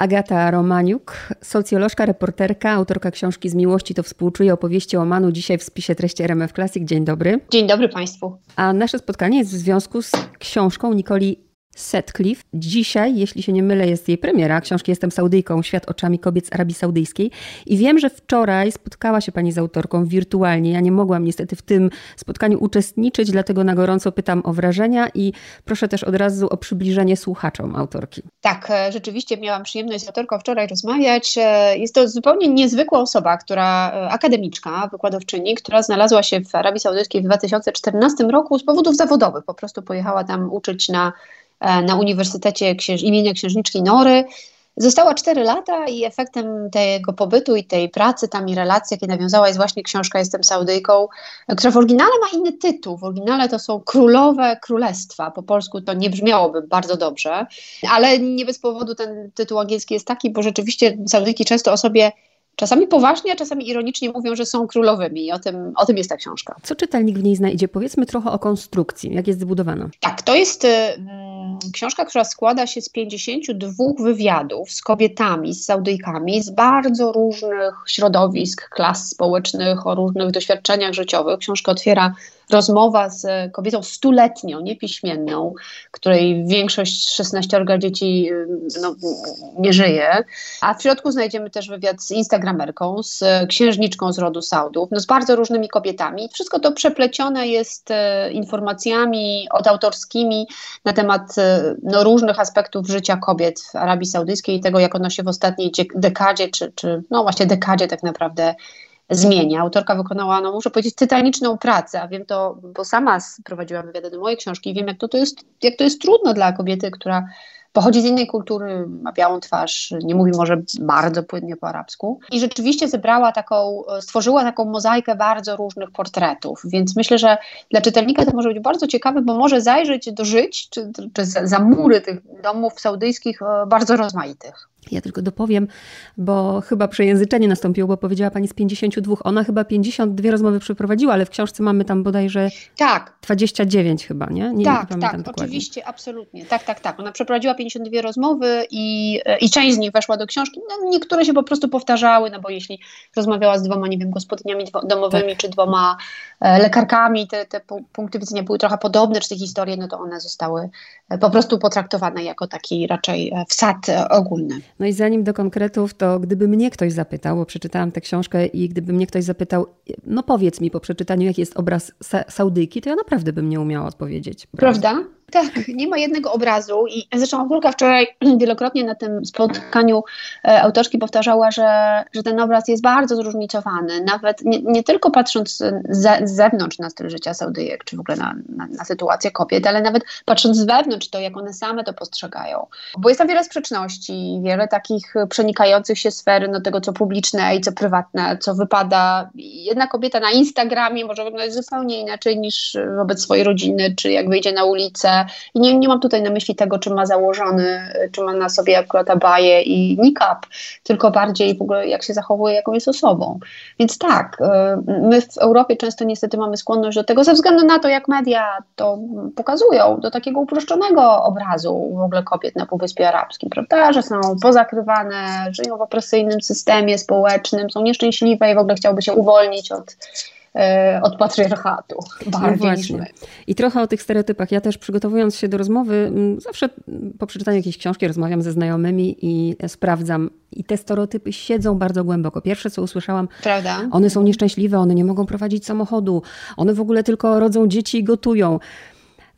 Agata Romaniuk, socjolożka, reporterka, autorka książki Z miłości to współczuje opowieści o Manu, dzisiaj w spisie treści RMF Classic. Dzień dobry. Dzień dobry Państwu. A nasze spotkanie jest w związku z książką Nikoli Setcliffe. Dzisiaj, jeśli się nie mylę, jest jej premiera książki Jestem Saudyjką, Świat oczami kobiet z Arabii Saudyjskiej. I wiem, że wczoraj spotkała się pani z autorką wirtualnie. Ja nie mogłam niestety w tym spotkaniu uczestniczyć, dlatego na gorąco pytam o wrażenia i proszę też od razu o przybliżenie słuchaczom autorki. Tak, e, rzeczywiście miałam przyjemność z autorką wczoraj rozmawiać. E, jest to zupełnie niezwykła osoba, która, e, akademiczka, wykładowczyni, która znalazła się w Arabii Saudyjskiej w 2014 roku z powodów zawodowych. Po prostu pojechała tam uczyć na na Uniwersytecie Księż imienia Księżniczki Nory. Została 4 lata i efektem tego pobytu i tej pracy tam i relacji, jakie nawiązała, jest właśnie książka Jestem Saudyjką, która w oryginale ma inny tytuł. W oryginale to są Królowe Królestwa. Po polsku to nie brzmiałoby bardzo dobrze, ale nie bez powodu ten tytuł angielski jest taki, bo rzeczywiście Saudyjki często o sobie czasami poważnie, a czasami ironicznie mówią, że są królowymi i o tym, o tym jest ta książka. Co czytelnik w niej znajdzie? Powiedzmy trochę o konstrukcji, jak jest zbudowana. Tak, to jest y, książka, która składa się z 52 wywiadów z kobietami, z Saudyjkami, z bardzo różnych środowisk, klas społecznych, o różnych doświadczeniach życiowych. Książka otwiera rozmowa z kobietą stuletnią, niepiśmienną, której większość 16 dzieci no, nie żyje. A w środku znajdziemy też wywiad z instagramerką, z księżniczką z rodu Saudów, no, z bardzo różnymi kobietami. Wszystko to przeplecione jest e, informacjami odautorskimi na temat e, no, różnych aspektów życia kobiet w Arabii Saudyjskiej i tego, jak ono się w ostatniej dekadzie, czy, czy no właśnie dekadzie tak naprawdę zmienia. Autorka wykonała, no muszę powiedzieć, tytaniczną pracę, a wiem to, bo sama prowadziłam wywiady do mojej książki i wiem, jak to, to, jest, jak to jest trudno dla kobiety, która pochodzi z innej kultury, ma białą twarz, nie mówi może bardzo płynnie po arabsku. I rzeczywiście zebrała taką, stworzyła taką mozaikę bardzo różnych portretów. Więc myślę, że dla czytelnika to może być bardzo ciekawe, bo może zajrzeć do żyć, czy, czy za, za mury tych domów saudyjskich e, bardzo rozmaitych. Ja tylko dopowiem, bo chyba przejęzyczenie nastąpiło, bo powiedziała pani z 52. Ona chyba 52 rozmowy przeprowadziła, ale w książce mamy tam bodajże tak. 29 chyba, nie? nie tak, nie tak, dokładnie. oczywiście, absolutnie. Tak, tak, tak. Ona przeprowadziła 52 rozmowy i, i część z nich weszła do książki. No, niektóre się po prostu powtarzały, no bo jeśli rozmawiała z dwoma, nie wiem, gospodyniami domowymi, tak. czy dwoma e, lekarkami, te, te punkty widzenia były trochę podobne, czy te historie, no to one zostały e, po prostu potraktowane jako taki raczej e, wsad ogólny. No i zanim do konkretów, to gdyby mnie ktoś zapytał, bo przeczytałam tę książkę i gdyby mnie ktoś zapytał, no powiedz mi po przeczytaniu, jaki jest obraz Sa Saudyjki, to ja naprawdę bym nie umiała odpowiedzieć. Prawda? Tak, nie ma jednego obrazu i zresztą autorka wczoraj wielokrotnie na tym spotkaniu e, autorki powtarzała, że, że ten obraz jest bardzo zróżnicowany, nawet nie, nie tylko patrząc z, zewnątrz na styl życia Saudyjek, czy w ogóle na, na, na, sytuację kobiet, ale nawet patrząc z wewnątrz, to jak one same to postrzegają. Bo jest tam wiele sprzeczności, wiele takich przenikających się sfer, no tego co publiczne i co prywatne, co wypada. Jedna kobieta na Instagramie może wyglądać zupełnie inaczej niż wobec swojej rodziny, czy jak wyjdzie na ulicę, i nie, nie mam tutaj na myśli tego, czy ma założony, czy ma na sobie akurat abaję i niqab, tylko bardziej w ogóle jak się zachowuje, jaką jest osobą. Więc tak, y, my w Europie często niestety mamy skłonność do tego, ze względu na to, jak media to pokazują, do takiego uproszczonego obrazu w ogóle kobiet na Półwyspie Arabskim, prawda, że są pozakrywane, żyją w opresyjnym systemie społecznym, są nieszczęśliwe i w ogóle chciałby się uwolnić od od patriarchatu bardziej no I trochę o tych stereotypach. Ja też przygotowując się do rozmowy, zawsze po przeczytaniu jakiejś książki rozmawiam ze znajomymi i sprawdzam. I te stereotypy siedzą bardzo głęboko. Pierwsze, co usłyszałam, Prawda? one są nieszczęśliwe, one nie mogą prowadzić samochodu, one w ogóle tylko rodzą dzieci i gotują.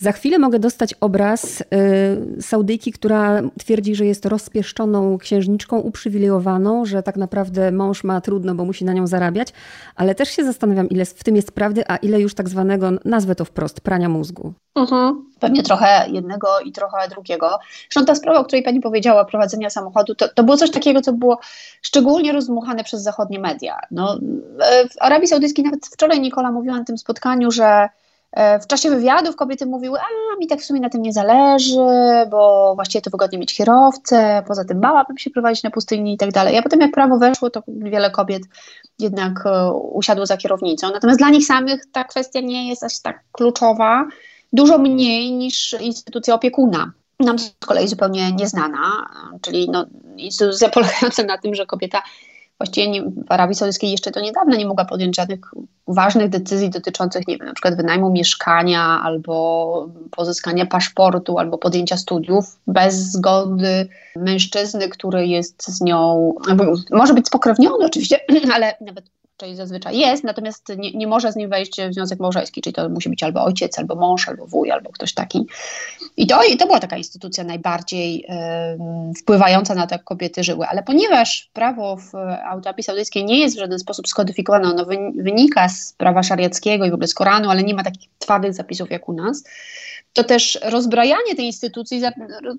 Za chwilę mogę dostać obraz y, Saudyjki, która twierdzi, że jest rozpieszczoną księżniczką, uprzywilejowaną, że tak naprawdę mąż ma trudno, bo musi na nią zarabiać, ale też się zastanawiam, ile w tym jest prawdy, a ile już tak zwanego, nazwę to wprost, prania mózgu. Mhm. Pewnie trochę jednego i trochę drugiego. Zresztą ta sprawa, o której pani powiedziała, prowadzenia samochodu, to, to było coś takiego, co było szczególnie rozdmuchane przez zachodnie media. No, w Arabii Saudyjskiej, nawet wczoraj Nikola mówiła na tym spotkaniu, że w czasie wywiadów kobiety mówiły, a mi tak w sumie na tym nie zależy, bo właściwie to wygodnie mieć kierowcę, poza tym bałabym się prowadzić na pustyni i tak dalej. A potem jak prawo weszło, to wiele kobiet jednak e, usiadło za kierownicą. Natomiast dla nich samych ta kwestia nie jest aż tak kluczowa, dużo mniej niż instytucja opiekuna. nam z kolei zupełnie nieznana, czyli no, instytucja polegająca na tym, że kobieta właściwie nie, w Arabii Saudyjskiej jeszcze do niedawna nie mogła podjąć żadnych ważnych decyzji dotyczących, nie wiem, na przykład wynajmu mieszkania albo pozyskania paszportu albo podjęcia studiów bez zgody mężczyzny, który jest z nią, może być spokrewniony oczywiście, ale nawet czyli zazwyczaj jest, natomiast nie, nie może z nim wejść w związek małżeński, czyli to musi być albo ojciec, albo mąż, albo wuj, albo ktoś taki. I to, i to była taka instytucja najbardziej y, wpływająca na to, jak kobiety żyły. Ale ponieważ prawo w Arabii Saudyjskiej nie jest w żaden sposób skodyfikowane, ono wynika z prawa szariackiego i w ogóle z Koranu, ale nie ma takich twardych zapisów jak u nas, to też rozbrajanie tej instytucji za,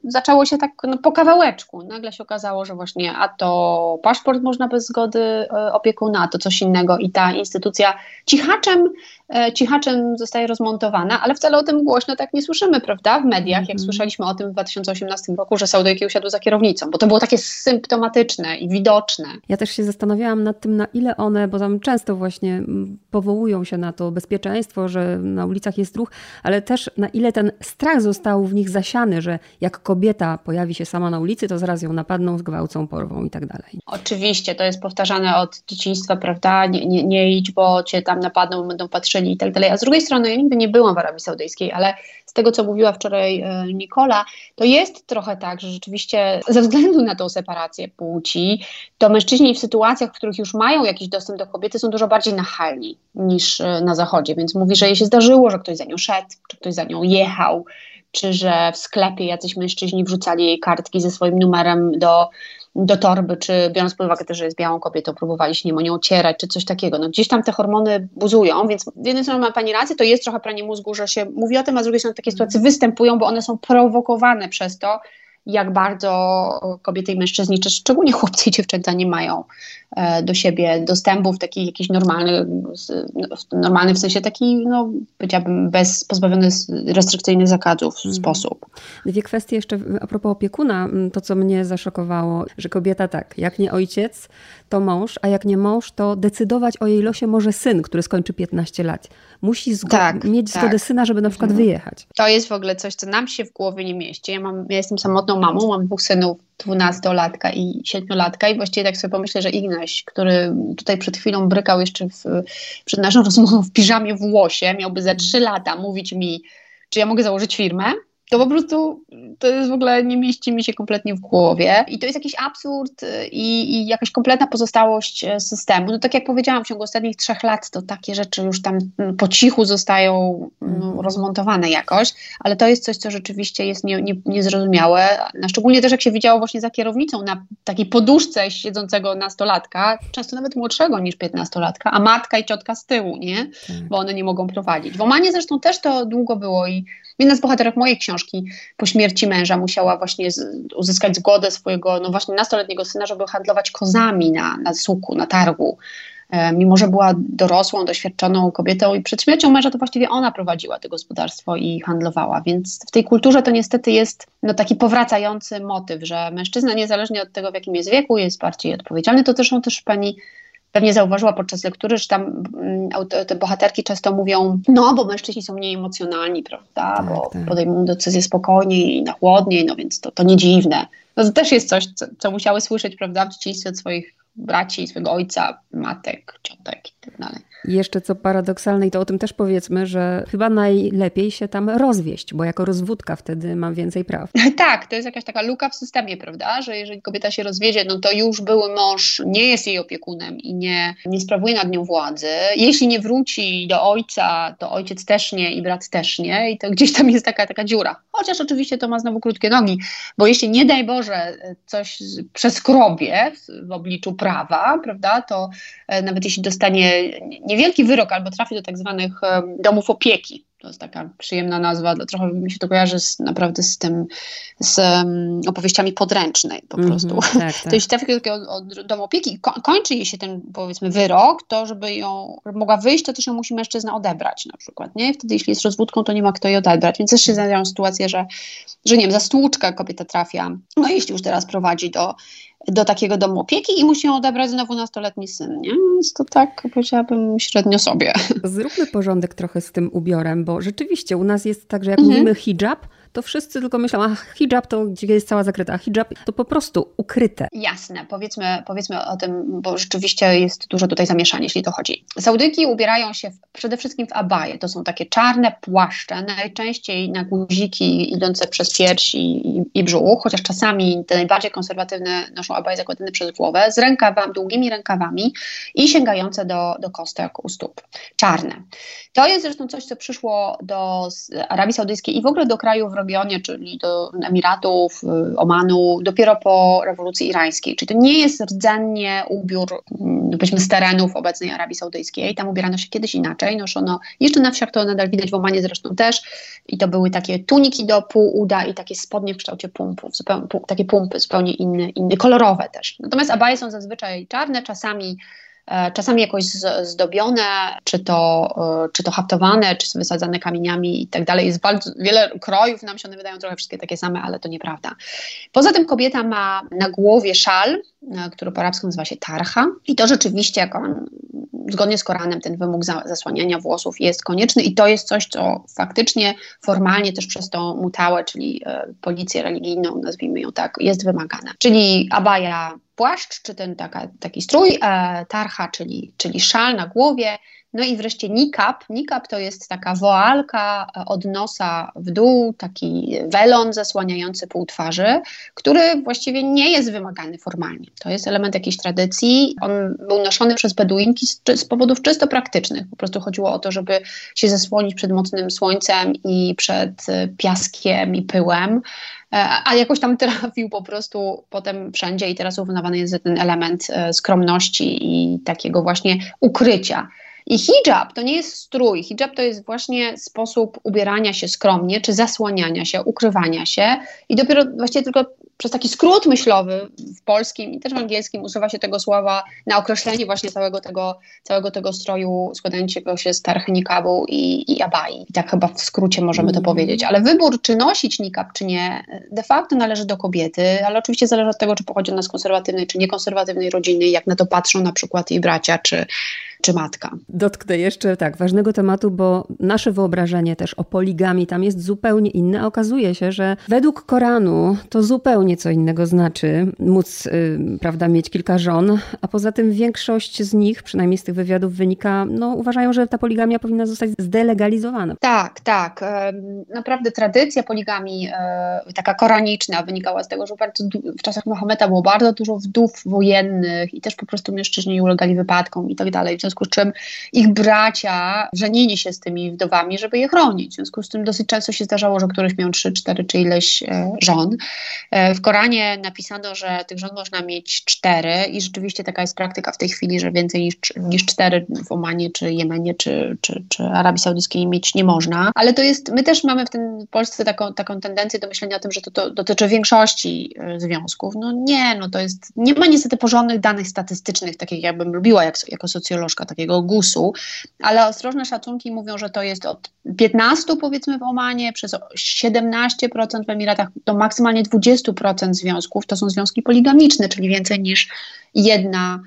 zaczęło się tak no, po kawałeczku. Nagle się okazało, że właśnie a to paszport można bez zgody e, opiekuna, a to coś innego i ta instytucja cichaczem E, cichaczem zostaje rozmontowana, ale wcale o tym głośno tak nie słyszymy, prawda? W mediach, jak mhm. słyszeliśmy o tym w 2018 roku, że Saudyjki usiadły za kierownicą, bo to było takie symptomatyczne i widoczne. Ja też się zastanawiałam nad tym, na ile one, bo tam często właśnie powołują się na to bezpieczeństwo, że na ulicach jest ruch, ale też na ile ten strach został w nich zasiany, że jak kobieta pojawi się sama na ulicy, to zaraz ją napadną, zgwałcą, porwą i tak dalej. Oczywiście, to jest powtarzane od dzieciństwa, prawda? Nie, nie, nie idź, bo cię tam napadną, będą patrzyli i tak dalej. A z drugiej strony, ja nigdy nie byłam w Arabii Saudyjskiej, ale z tego, co mówiła wczoraj e, Nikola, to jest trochę tak, że rzeczywiście ze względu na tą separację płci, to mężczyźni w sytuacjach, w których już mają jakiś dostęp do kobiety, są dużo bardziej nachalni niż e, na zachodzie. Więc mówi, że jej się zdarzyło, że ktoś za nią szedł, czy ktoś za nią jechał, czy że w sklepie jacyś mężczyźni wrzucali jej kartki ze swoim numerem do do torby, czy biorąc pod uwagę też, że jest białą kobietą, próbowali się nim o nią ocierać, czy coś takiego. No gdzieś tam te hormony buzują, więc z jednej strony ma Pani rację, to jest trochę pranie mózgu, że się mówi o tym, a z drugiej strony takie sytuacje występują, bo one są prowokowane przez to, jak bardzo kobiety i mężczyźni, czy szczególnie chłopcy i dziewczęta nie mają e, do siebie dostępu w taki jakiś normalny, normalny w sensie taki, no powiedziałabym, bez, pozbawiony restrykcyjnych zakazów mhm. sposób. Dwie kwestie jeszcze a propos opiekuna. To, co mnie zaszokowało, że kobieta tak, jak nie ojciec, to mąż, a jak nie mąż, to decydować o jej losie może syn, który skończy 15 lat. Musi zgo- tak, mieć tak. zgodę syna, żeby na przykład mhm. wyjechać. To jest w ogóle coś, co nam się w głowie nie mieści. Ja, mam, ja jestem samotną mamą, mam dwóch synów, dwunastolatka i siedmiolatka i właściwie tak sobie pomyślę, że Ignaś, który tutaj przed chwilą brykał jeszcze w, przed naszą rozmową w piżamie w łosie, miałby za trzy lata mówić mi, czy ja mogę założyć firmę, to po prostu to jest w ogóle nie mieści mi się kompletnie w głowie. I to jest jakiś absurd y, i, i jakaś kompletna pozostałość e, systemu. No tak jak powiedziałam, w ciągu ostatnich trzech lat to takie rzeczy już tam mm, po cichu zostają no, rozmontowane jakoś, ale to jest coś, co rzeczywiście jest nie, nie, niezrozumiałe. No, szczególnie też jak się widziało właśnie za kierownicą na takiej poduszce siedzącego nastolatka, często nawet młodszego niż piętnastolatka, a matka i ciotka z tyłu, nie? Tak. Bo one nie mogą prowadzić. W Omanie zresztą też to długo było i Jedna z bohaterek mojej książki po śmierci męża musiała właśnie uzyskać zgodę swojego, no właśnie nastoletniego syna, żeby handlować kozami na, na suku, na targu. E, mimo, że była dorosłą, doświadczoną kobietą i przed śmiercią męża to właściwie ona prowadziła to gospodarstwo i handlowała, więc w tej kulturze to niestety jest no, taki powracający motyw, że mężczyzna niezależnie od tego, w jakim jest wieku, jest bardziej odpowiedzialny. To zresztą też pani pewnie zauważyła podczas lektury, że tam mm, te bohaterki często mówią, no bo mężczyźni są mniej emocjonalni, prawda, tak, bo tak. podejmują decyzje spokojniej i na chłodniej, no więc to, to nie dziwne. No to też jest coś, co, co musiały słyszeć, prawda, w dzieciństwie od swoich braci, swojego ojca, matek, ciotek tak dalej. I jeszcze co paradoksalne, i to o tym też powiedzmy, że chyba najlepiej się tam rozwieść, bo jako rozwódka wtedy mam więcej praw. Tak, to jest jakaś taka luka w systemie, prawda, że jeżeli kobieta się rozwiedzie, no to już były mąż nie jest jej opiekunem i nie, nie sprawuje nad nią władzy. Jeśli nie wróci do ojca, to ojciec też nie i brat też nie i to gdzieś tam jest taka, taka dziura. Chociaż oczywiście to ma znowu krótkie nogi, bo jeśli nie daj Boże coś przeskrobie w obliczu prawa, prawda, to e, nawet jeśli dostanie niewielki wyrok albo trafi do tak zwanych domów opieki. To jest taka przyjemna nazwa, trochę mi się to kojarzy z, naprawdę z tym, z um, opowieściami podręcznej po -hmm, prostu. Tak, tak. To jeśli trafi do takiego domu opieki ko kończy jej się ten powiedzmy wyrok, to żeby ją żeby mogła wyjść, to też ją musi mężczyzna odebrać na przykład, nie? Wtedy jeśli jest rozwódką, to nie ma kto jej odebrać, więc też się zdarzają sytuacje, że, że nie wiem, za stłuczkę kobieta trafia, no jeśli już teraz prowadzi do do takiego domu opieki i musi ją odebrać znowu nastoletni syn, nie? Więc to tak powiedziałabym średnio sobie. Zróbmy porządek trochę z tym ubiorem, bo rzeczywiście u nas jest tak, że jak mhm. mówimy hijab, to wszyscy tylko myślą, a hijab to gdzie jest cała zakryta, a hijab to po prostu ukryte. Jasne, powiedzmy, powiedzmy o tym, bo rzeczywiście jest dużo tutaj zamieszania, jeśli to chodzi. Saudyki ubierają się w, przede wszystkim w abaje. To są takie czarne płaszcze, najczęściej na guziki idące przez pierś i, i, i brzuch, chociaż czasami te najbardziej konserwatywne noszą abaje zakładane przez głowę, z rękawami, długimi rękawami i sięgające do, do kostek u stóp. Czarne. To jest zresztą coś, co przyszło do Arabii Saudyjskiej i w ogóle do krajów regionie, czyli do Emiratów, y, Omanu, dopiero po rewolucji irańskiej. Czyli to nie jest rdzennie ubiór, mm, powiedzmy, z terenów obecnej Arabii Saudyjskiej. Tam ubierano się kiedyś inaczej. Noszono, jeszcze na wsiach to nadal widać w Omanie zresztą też. I to były takie tuniki do pół uda i takie spodnie w kształcie pumpów, takie pumpy zupełnie inne, inne, kolorowe też. Natomiast abaje są zazwyczaj czarne, czasami czasami jakoś zdobione, czy to, e, czy to haftowane, czy wysadzane kamieniami i tak dalej. Jest bardzo wiele krojów, nam się one wydają trochę wszystkie takie same, ale to nieprawda. Poza tym kobieta ma na głowie szal, e, który po arabsku nazywa się tarcha i to rzeczywiście, jak on, zgodnie z Koranem, ten wymóg zasłaniania włosów jest konieczny i to jest coś, co faktycznie formalnie też przez tą mutałę, czyli policję religijną, nazwijmy ją tak, jest wymagane. Czyli abaja płaszcz, czy ten taka, taki strój, e, tarcha, czyli, czyli szal na głowie, no i wreszcie nikab. Nikab to jest taka woalka e, od nosa w dół, taki welon zasłaniający pół twarzy, który właściwie nie jest wymagany formalnie. To jest element jakiejś tradycji. On był noszony przez Beduinki z, z powodów czysto praktycznych. Po prostu chodziło o to, żeby się zasłonić przed mocnym słońcem i przed e, piaskiem i pyłem. E, a jakoś tam trafił po prostu potem wszędzie i teraz uznawany jest ten element e, skromności i takiego właśnie ukrycia. I hijab to nie jest strój. Hijab to jest właśnie sposób ubierania się skromnie, czy zasłaniania się, ukrywania się. I dopiero właściwie tylko przez taki skrót myślowy w polskim i też w angielskim używa się tego słowa na określenie właśnie całego tego, całego tego stroju składającego się z tarchy nikabu i, i abai. I tak chyba w skrócie możemy to mm. powiedzieć. Ale wybór, czy nosić nikab, czy nie, de facto należy do kobiety, ale oczywiście zależy od tego, czy pochodzi ona z konserwatywnej, czy niekonserwatywnej rodziny, jak na to patrzą na przykład jej bracia, czy, czy matka. Dotknę jeszcze tak ważnego tematu, bo nasze wyobrażenie też o poligami tam jest zupełnie inne, okazuje się, że według Koranu to zupełnie co innego znaczy móc yy, prawda, mieć kilka żon, a poza tym większość z nich, przynajmniej z tych wywiadów wynika, no uważają, że ta poligamia powinna zostać zdelegalizowana. Tak, tak. Naprawdę tradycja poligami e, taka koraniczna wynikała z tego, że bardzo w czasach Mahometa było bardzo dużo wdów wojennych i też po prostu mężczyźni ulegali wypadkom i tak dalej związku z czym ich bracia żenili się z tymi wdowami, żeby je chronić. W związku z tym dosyć często się zdarzało, że któryś miał trzy, cztery czy ileś e, żon. W Koranie napisano, że tych żon można mieć cztery i rzeczywiście taka jest praktyka w tej chwili, że więcej niż, niż cztery w Omanie, czy Jemenie, czy, czy, czy Arabii Saudyjskiej mieć nie można. Ale to jest, my też mamy w, tym, w Polsce taką, taką tendencję do myślenia o tym, że to, to dotyczy większości e, związków. No nie, no to jest, nie ma niestety porządnych danych statystycznych, takich jakbym lubiła jak, jako socjolożka takiego gusu, ale ostrożne szacunki mówią, że to jest od 15 powiedzmy w Omanie, przez 17% w Emiratach do maksymalnie 20% związków to są związki poligamiczne, czyli więcej niż jedna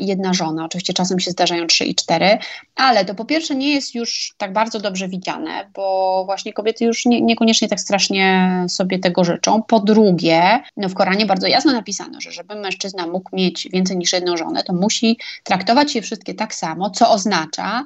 jedna żona. Oczywiście czasem się zdarzają trzy i cztery, ale to po pierwsze nie jest już tak bardzo dobrze widziane, bo właśnie kobiety już nie, niekoniecznie tak strasznie sobie tego życzą. Po drugie, no w Koranie bardzo jasno napisano, że żeby mężczyzna mógł mieć więcej niż jedną żonę, to musi traktować je wszystkie tak samo, co oznacza,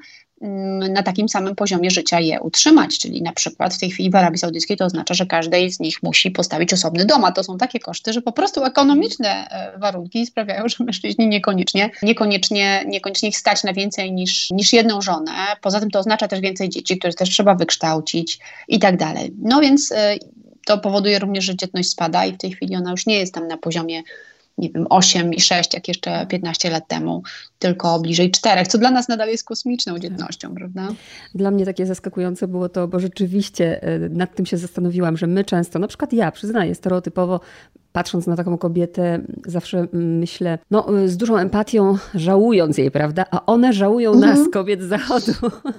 na takim samym poziomie życia je utrzymać. Czyli na przykład w tej chwili w Arabii Saudyjskiej to oznacza, że każdej z nich musi postawić osobny dom, a to są takie koszty, że po prostu ekonomiczne e, warunki sprawiają, że mężczyźni niekoniecznie, niekoniecznie, niekoniecznie ich stać na więcej niż, niż jedną żonę. Poza tym to oznacza też więcej dzieci, które też trzeba wykształcić i tak dalej. No więc e, to powoduje również, że dzietność spada i w tej chwili ona już nie jest tam na poziomie nie wiem, 8 i 6, jak jeszcze 15 lat temu, tylko bliżej 4, co dla nas nadal jest kosmiczną dzietnością, prawda? Dla mnie takie zaskakujące było to, bo rzeczywiście e, nad tym się zastanowiłam, że my często, na przykład ja przyznaję stereotypowo, patrząc na taką kobietę, zawsze myślę, no z dużą empatią, żałując jej, prawda? A one żałują mhm. nas, kobiet z zachodu.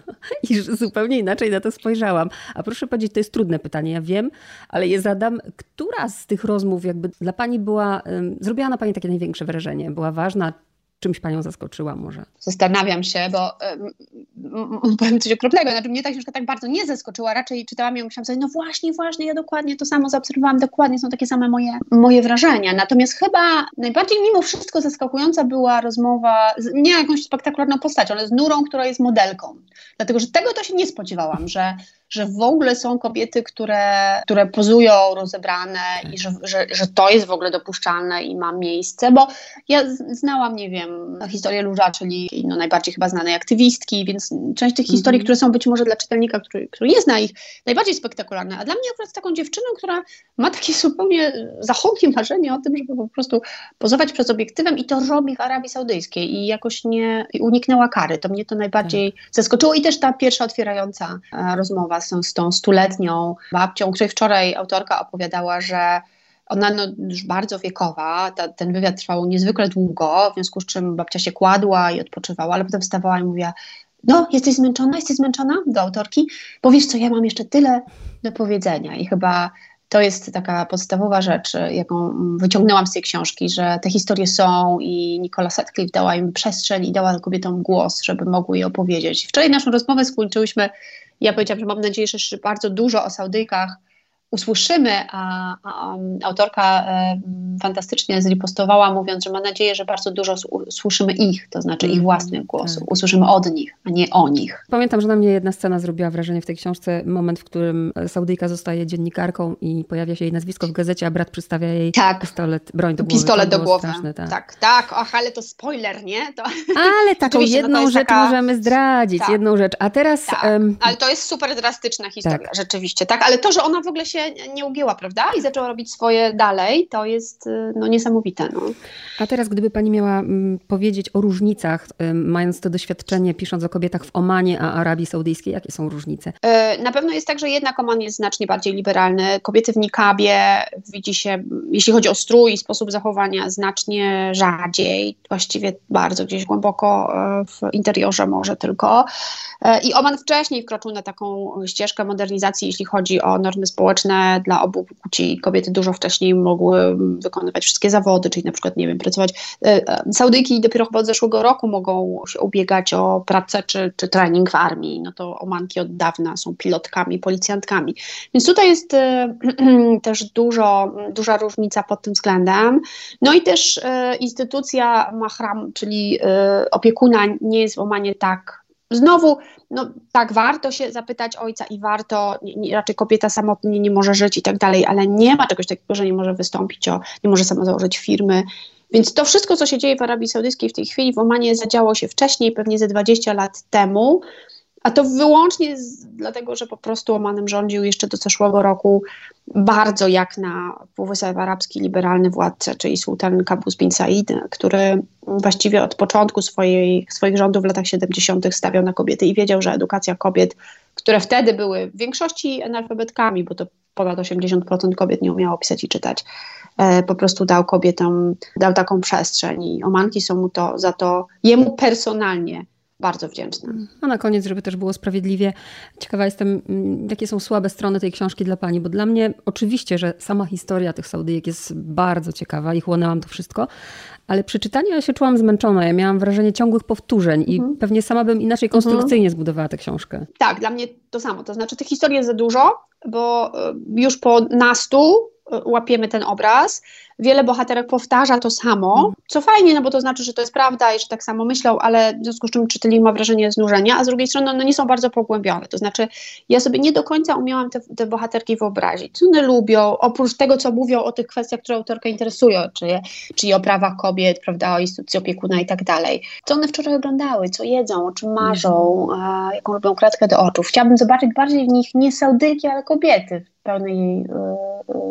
I zupełnie inaczej na to spojrzałam. A proszę powiedzieć, to jest trudne pytanie, ja wiem, ale je zadam. Która z tych rozmów jakby dla pani była, zrobiła na pani takie największe wrażenie? Była ważna? Czymś panią zaskoczyła może? Zastanawiam się, bo um, powiem coś okropnego. Znaczy, mnie ta książka tak bardzo nie zaskoczyła. Raczej czytałam ją i myślałam sobie, no właśnie, właśnie, ja dokładnie to samo zaobserwowałam, dokładnie są takie same moje, moje wrażenia. Natomiast chyba najbardziej mimo wszystko zaskakująca była rozmowa, z, nie jakąś spektakularną postacią, ale z Nurą, która jest modelką. Dlatego, że tego to się nie spodziewałam, że że w ogóle są kobiety, które, które pozują rozebrane i że, że, że to jest w ogóle dopuszczalne i ma miejsce, bo ja znałam, nie wiem, historię Luża, czyli no, najbardziej chyba znanej aktywistki, więc część tych historii, mm -hmm. które są być może dla czytelnika, który, który nie zna ich, najbardziej spektakularne, a dla mnie akurat taką dziewczyną, która ma takie zupełnie zachodnie marzenie o tym, żeby po prostu pozować przed obiektywem i to robi w Arabii Saudyjskiej i jakoś nie uniknęła kary. To mnie to najbardziej tak. zaskoczyło i też ta pierwsza otwierająca e, rozmowa z, tą stuletnią babcią, której wczoraj autorka opowiadała, że ona no, już bardzo wiekowa, ta, ten wywiad trwał niezwykle długo, w związku z czym babcia się kładła i odpoczywała, ale potem wstawała i mówiła, no jesteś zmęczona, jesteś zmęczona do autorki, bo wiesz co, ja mam jeszcze tyle do powiedzenia i chyba to jest taka podstawowa rzecz, jaką wyciągnęłam z tej książki, że te historie są i Nicola Sutcliffe dała im przestrzeń i dała kobietom głos, żeby mogły je opowiedzieć. Wczoraj naszą rozmowę skończyłyśmy ja powiedziałam, że mam nadzieję, że jeszcze bardzo dużo o Saudyjkach usłyszymy, a, a, autorka e, fantastycznie zripostowała, mówiąc, że ma nadzieję, że bardzo dużo usłyszymy ich, to znaczy ich mhm, własnych głosów, tak. usłyszymy od nich, a nie o nich. Pamiętam, że na mnie jedna scena zrobiła wrażenie w tej książce, moment, w którym Saudyjka zostaje dziennikarką i pojawia się jej nazwisko w gazecie, a brat przedstawia jej tak. pistolet, broń do głowy. Pistolet do głowy, straszne, tak. tak, tak, och, ale to spoiler, nie? To... Ale taką no jedną no rzecz taka... możemy zdradzić, tak. jedną rzecz, a teraz... Tak. Um... Ale to jest super drastyczna historia, tak. rzeczywiście, tak, ale to, że ona w ogóle się nie ugięła, prawda? I zaczęła robić swoje dalej, to jest y, no, niesamowite. No. A teraz, gdyby Pani miała mm, powiedzieć o różnicach, mając to doświadczenie, pisząc o kobietach w Omanie, a Arabii Saudyjskiej, jakie są różnice? Y, na pewno jest tak, że jednak Oman jest znacznie bardziej liberalny. Kobiety w nikabie widzi się, jeśli chodzi o strój i sposób zachowania, znacznie rzadziej, właściwie bardzo gdzieś głęboko y, w interiorze może tylko. I Oman wcześniej wkroczył na taką ścieżkę modernizacji, jeśli chodzi o normy społeczne dla obu płci. Kobiety dużo wcześniej mogły wykonywać wszystkie zawody, czyli na przykład, nie wiem, pracować. E, e, Saudyjki dopiero chyba od zeszłego roku mogą się ubiegać o pracę czy, czy trening w armii. No to Omanki od dawna są pilotkami, policjantkami. Więc tutaj jest e, też dużo, duża różnica pod tym względem. No i też instytucja mahram, czyli opiekuna nie jest w Omanie tak Znowu, no tak, warto się zapytać ojca i warto, nie, nie, raczej kobieta samotnie nie może żyć i tak dalej, ale nie ma czegoś takiego, że nie może wystąpić, o, nie może sama założyć firmy. Więc to wszystko, co się dzieje w Arabii Saudyjskiej w tej chwili, w Omanie zadziało się wcześniej, pewnie ze 20 lat temu. A to wyłącznie z, dlatego, że po prostu Omanem rządził jeszcze do zeszłego roku bardzo jak na Półwysep Arabski liberalny władca, czyli sułtan Kabus bin Said, który właściwie od początku swojej, swoich rządów w latach 70. stawiał na kobiety i wiedział, że edukacja kobiet, które wtedy były w większości analfabetkami, bo to ponad 80% kobiet nie umiało pisać i czytać, e, po prostu dał kobietom, dał taką przestrzeń i Omanki są mu to za to, jemu personalnie bardzo wdzięczna. A na koniec, żeby też było sprawiedliwie, ciekawa jestem, mm, jakie są słabe strony tej książki dla Pani, bo dla mnie oczywiście, że sama historia tych Saudyjek jest bardzo ciekawa i chłonęłam to wszystko, ale przy czytaniu ja się czułam zmęczona. Ja miałam wrażenie ciągłych powtórzeń i mhm. pewnie sama bym inaczej konstrukcyjnie mhm. zbudowała tę książkę. Tak, dla mnie to samo. To znaczy tych historii jest za dużo, bo e, już po nastu e, łapiemy ten obraz wiele bohaterek powtarza to samo, mhm. co fajnie, no bo to znaczy, że to jest prawda i że tak samo myślą, ale w związku z czym czytelnik ma wrażenie znużenia, a z drugiej strony one nie są bardzo pogłębione. To znaczy, ja sobie nie do końca umiałam te, te bohaterki wyobrazić. Co one lubią, oprócz tego, co mówią o tych kwestiach, które autorkę interesują, czyli, czyli o prawach kobiet, prawda, o instytucji opiekuna i tak dalej. Co one wczoraj oglądały, co jedzą, o czym marzą, mhm. jaką robią kratkę do oczu. Chciałabym zobaczyć bardziej w nich nie saudyki, ale kobiety w pełnej y,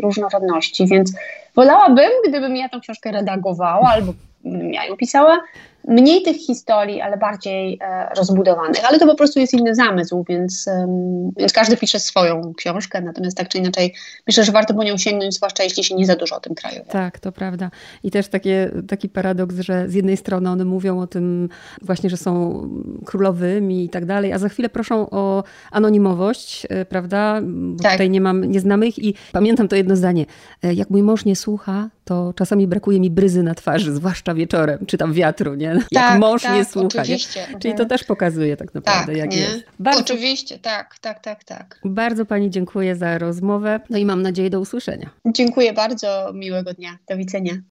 różnorodności, więc wolałabym, gdybym ja tę książkę redagowała albo ja ją pisała, mniej tych historii, ale bardziej e, rozbudowanych. Ale to po prostu jest inny zamysł, więc, um, więc każdy pisze swoją książkę, natomiast tak czy inaczej myślę, że warto po nią sięgnąć, zwłaszcza jeśli się nie za dużo o tym kraju. Tak, to prawda. I też takie, taki paradoks, że z jednej strony one mówią o tym właśnie, że są królowymi i tak dalej, a za chwilę proszą o anonimowość, e, prawda? Bo tak. tutaj nie mam, nie znamy ich i pamiętam to jedno zdanie. E, jak mój mąż nie słucha, to czasami brakuje mi bryzy na twarzy, zwłaszcza wieczorem, czy tam wiatru, nie? Jak tak, mąż tak, nie słucha. Nie? Czyli to też pokazuje tak naprawdę, tak, jak nie? jest. Bardzo, oczywiście, tak, tak, tak, tak. Bardzo Pani dziękuję za rozmowę, no i mam nadzieję do usłyszenia. Dziękuję bardzo, miłego dnia, do widzenia.